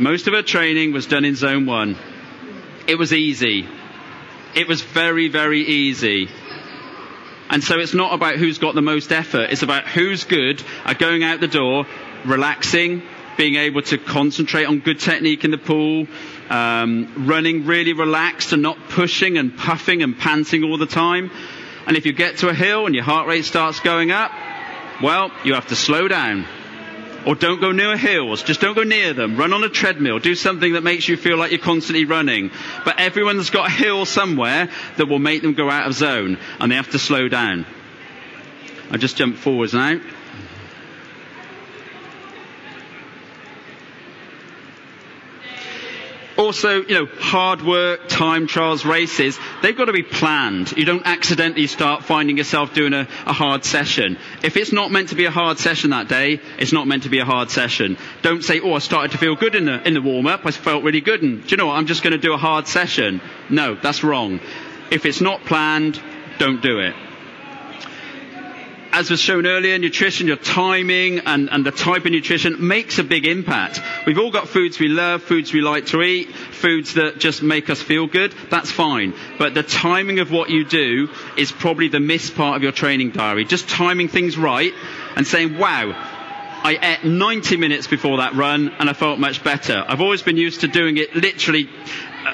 Most of her training was done in zone one. It was easy. It was very, very easy. And so it's not about who's got the most effort, it's about who's good at going out the door, relaxing, being able to concentrate on good technique in the pool, um, running really relaxed and not pushing and puffing and panting all the time. And if you get to a hill and your heart rate starts going up, well, you have to slow down. Or don't go near hills. Just don't go near them. Run on a treadmill. Do something that makes you feel like you're constantly running. But everyone's got a hill somewhere that will make them go out of zone and they have to slow down. I just jump forwards now. Also, you know, hard work, time trials, races, they've got to be planned. You don't accidentally start finding yourself doing a, a, hard session. If it's not meant to be a hard session that day, it's not meant to be a hard session. Don't say, oh, I started to feel good in the, in the warm up. I felt really good. And do you know what? I'm just going to do a hard session. No, that's wrong. If it's not planned, don't do it as was shown earlier, nutrition, your timing and, and the type of nutrition makes a big impact. We've all got foods we love, foods we like to eat, foods that just make us feel good. That's fine. But the timing of what you do is probably the missed part of your training diary. Just timing things right and saying, wow, I ate 90 minutes before that run and I felt much better. I've always been used to doing it literally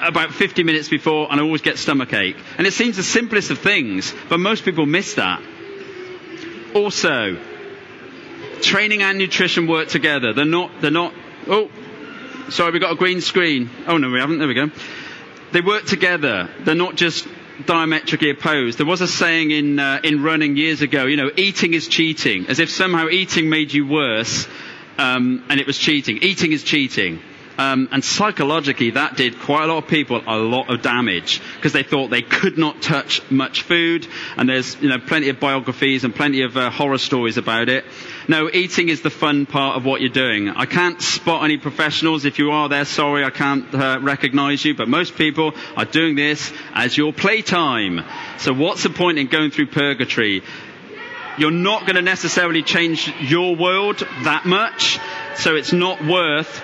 about 50 minutes before and I always get stomach ache. And it seems the simplest of things, but most people miss that. Also, training and nutrition work together. They're not, they're not, oh, sorry, we've got a green screen. Oh no, we haven't. There we go. They work together. They're not just diametrically opposed. There was a saying in, uh, in running years ago, you know, eating is cheating, as if somehow eating made you worse, um, and it was cheating. Eating is cheating. Um, and psychologically, that did quite a lot of people a lot of damage because they thought they could not touch much food. And there's you know plenty of biographies and plenty of uh, horror stories about it. No, eating is the fun part of what you're doing. I can't spot any professionals. If you are there, sorry, I can't uh, recognize you. But most people are doing this as your playtime. So what's the point in going through purgatory? You're not going to necessarily change your world that much. So it's not worth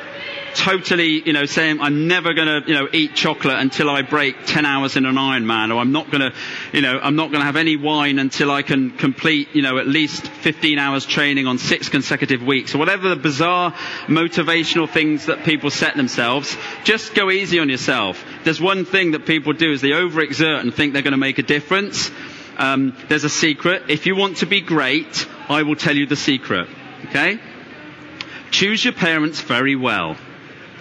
totally, you know, saying I'm never going to, you know, eat chocolate until I break 10 hours in an Ironman, or I'm not going to, you know, I'm not going to have any wine until I can complete, you know, at least 15 hours training on six consecutive weeks, or whatever the bizarre motivational things that people set themselves. Just go easy on yourself. There's one thing that people do is they overexert and think they're going to make a difference. Um, there's a secret. If you want to be great, I will tell you the secret. Okay? Choose your parents very well.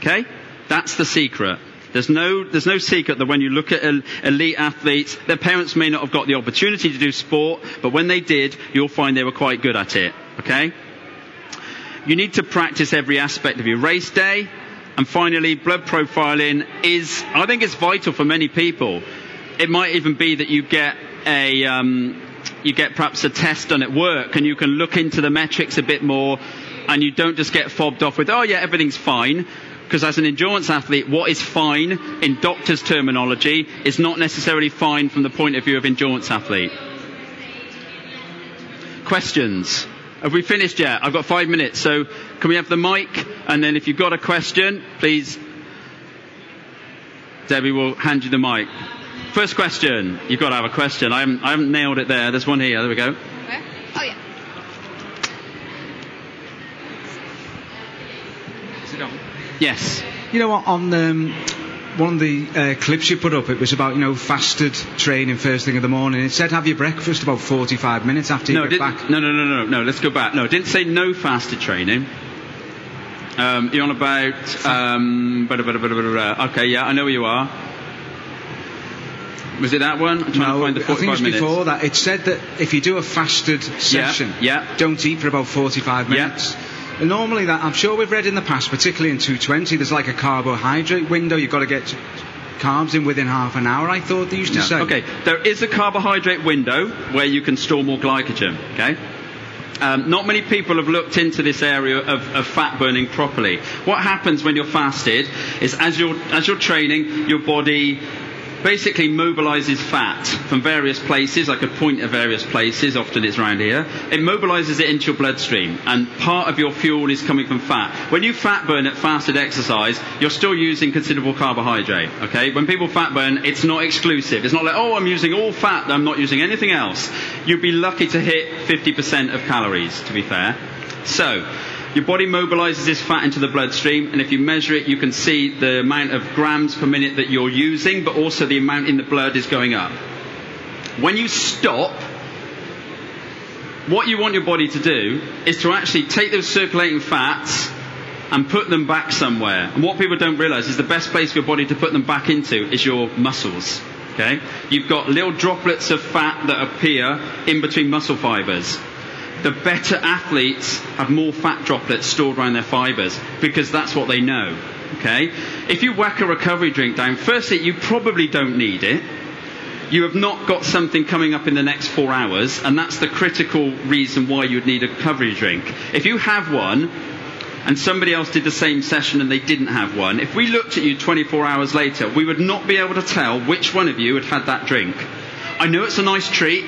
Okay? That's the secret. There's no, there's no secret that when you look at elite athletes, their parents may not have got the opportunity to do sport, but when they did, you'll find they were quite good at it. Okay? You need to practice every aspect of your race day. And finally, blood profiling is, I think it's vital for many people. It might even be that you get a, um, you get perhaps a test done at work and you can look into the metrics a bit more and you don't just get fobbed off with, oh yeah, everything's fine because as an endurance athlete, what is fine in doctor's terminology is not necessarily fine from the point of view of endurance athlete. Questions? Have we finished yet? I've got five minutes, so can we have the mic? And then if you've got a question, please, Debbie will hand you the mic. First question. You've got to have a question. I haven't, I haven't nailed it there. There's one here. There we go. Where? Oh, yeah. Sit down. Yes. You know what? On um, one of the uh, clips you put up, it was about you know fasted training first thing in the morning. It said have your breakfast about 45 minutes after you no, get back. No, no, no, no, no. Let's go back. No, it didn't say no fasted training. Um, you're on about. Um, blah, blah, blah, okay, yeah, I know where you are. Was it that one? I'm trying no, to find the 45 I think it was minutes. before that. It said that if you do a fasted session, yeah, yeah. don't eat for about 45 minutes. Yeah. Normally that I'm sure we've read in the past, particularly in 220, there's like a carbohydrate window. You've got to get carbs in within half an hour. I thought they used to No. say. Okay, there is a carbohydrate window where you can store more glycogen. Okay. Um, not many people have looked into this area of, of fat burning properly. What happens when you're fasted is as you're as you're training, your body basically mobilizes fat from various places. I could point at various places, often it's around here. It mobilizes it into your bloodstream, and part of your fuel is coming from fat. When you fat burn at fasted exercise, you're still using considerable carbohydrate, okay? When people fat burn, it's not exclusive. It's not like, oh, I'm using all fat, I'm not using anything else. You'd be lucky to hit 50% of calories, to be fair. So, your body mobilizes this fat into the bloodstream, and if you measure it, you can see the amount of grams per minute that you're using, but also the amount in the blood is going up. When you stop, what you want your body to do is to actually take those circulating fats and put them back somewhere. And what people don't realize is the best place for your body to put them back into is your muscles. Okay? You've got little droplets of fat that appear in between muscle fibers the better athletes have more fat droplets stored around their fibers because that's what they know. Okay? If you whack a recovery drink down, firstly, you probably don't need it. You have not got something coming up in the next four hours, and that's the critical reason why you'd need a recovery drink. If you have one, and somebody else did the same session and they didn't have one, if we looked at you 24 hours later, we would not be able to tell which one of you had had that drink. I know it's a nice treat,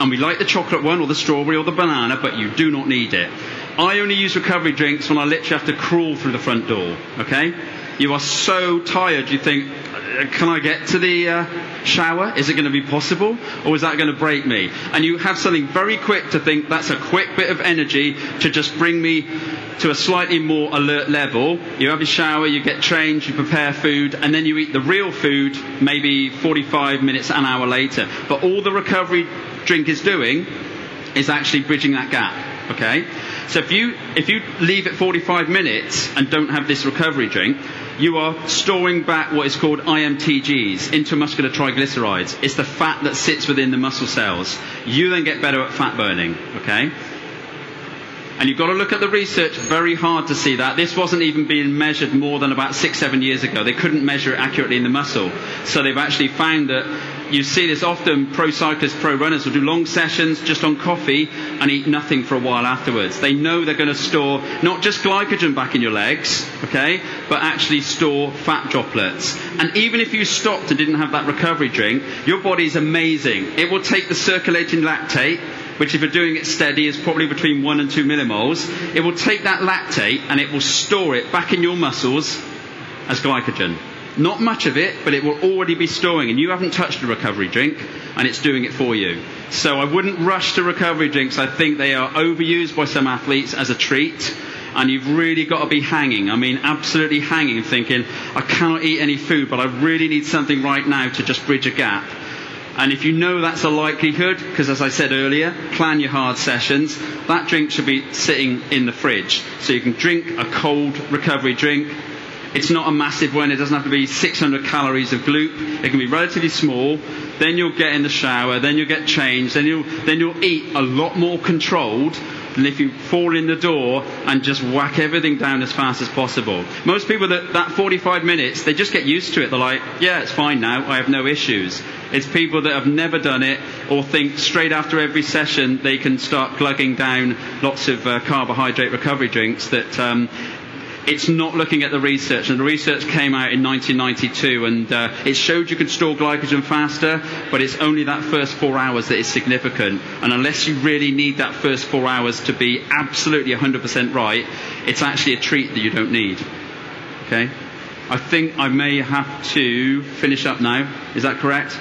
and we like the chocolate one or the strawberry or the banana, but you do not need it. I only use recovery drinks when I literally have to crawl through the front door, okay? You are so tired, you think, can I get to the uh, shower? Is it going to be possible? Or is that going to break me? And you have something very quick to think that's a quick bit of energy to just bring me to a slightly more alert level. You have your shower, you get changed, you prepare food, and then you eat the real food maybe 45 minutes, an hour later. But all the recovery drink is doing is actually bridging that gap. Okay? So if you, if you leave it 45 minutes and don't have this recovery drink, you are storing back what is called IMTGs, intramuscular triglycerides. It's the fat that sits within the muscle cells. You then get better at fat burning. Okay? And you've got to look at the research very hard to see that. This wasn't even being measured more than about six, seven years ago. They couldn't measure it accurately in the muscle. So they've actually found that you see this often pro cyclists, pro runners will do long sessions just on coffee and eat nothing for a while afterwards. They know they're going to store not just glycogen back in your legs, okay, but actually store fat droplets. And even if you stopped and didn't have that recovery drink, your body's amazing. It will take the circulating lactate which if you're doing it steady is probably between 1 and 2 millimoles, it will take that lactate and it will store it back in your muscles as glycogen. Not much of it, but it will already be storing, and you haven't touched a recovery drink, and it's doing it for you. So I wouldn't rush to recovery drinks. I think they are overused by some athletes as a treat, and you've really got to be hanging. I mean, absolutely hanging, thinking, I cannot eat any food, but I really need something right now to just bridge a gap. And if you know that's a likelihood, because as I said earlier, plan your hard sessions, that drink should be sitting in the fridge. So you can drink a cold recovery drink, it's not a massive one. It doesn't have to be 600 calories of gloop. It can be relatively small. Then you'll get in the shower. Then you'll get changed. Then you'll, then you'll eat a lot more controlled than if you fall in the door and just whack everything down as fast as possible. Most people that, that 45 minutes, they just get used to it. They're like, yeah, it's fine now. I have no issues. It's people that have never done it or think straight after every session they can start glugging down lots of uh, carbohydrate recovery drinks that um, it's not looking at the research. And the research came out in 1992 and uh, it showed you could store glycogen faster, but it's only that first four hours that is significant. And unless you really need that first four hours to be absolutely 100% right, it's actually a treat that you don't need. Okay? I think I may have to finish up now. Is that correct?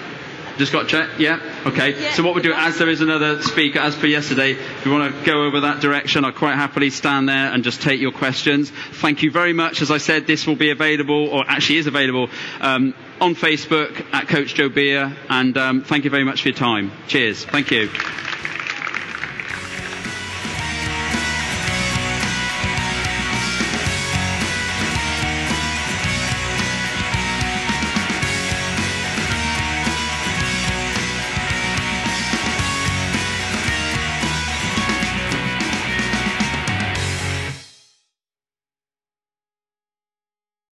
Just got checked? Yeah? Okay. Yeah. So what we'll do, as there is another speaker, as per yesterday, if you want to go over that direction, I'll quite happily stand there and just take your questions. Thank you very much. As I said, this will be available, or actually is available, um, on Facebook at Coach Joe Beer, and um, thank you very much for your time. Cheers. Thank you.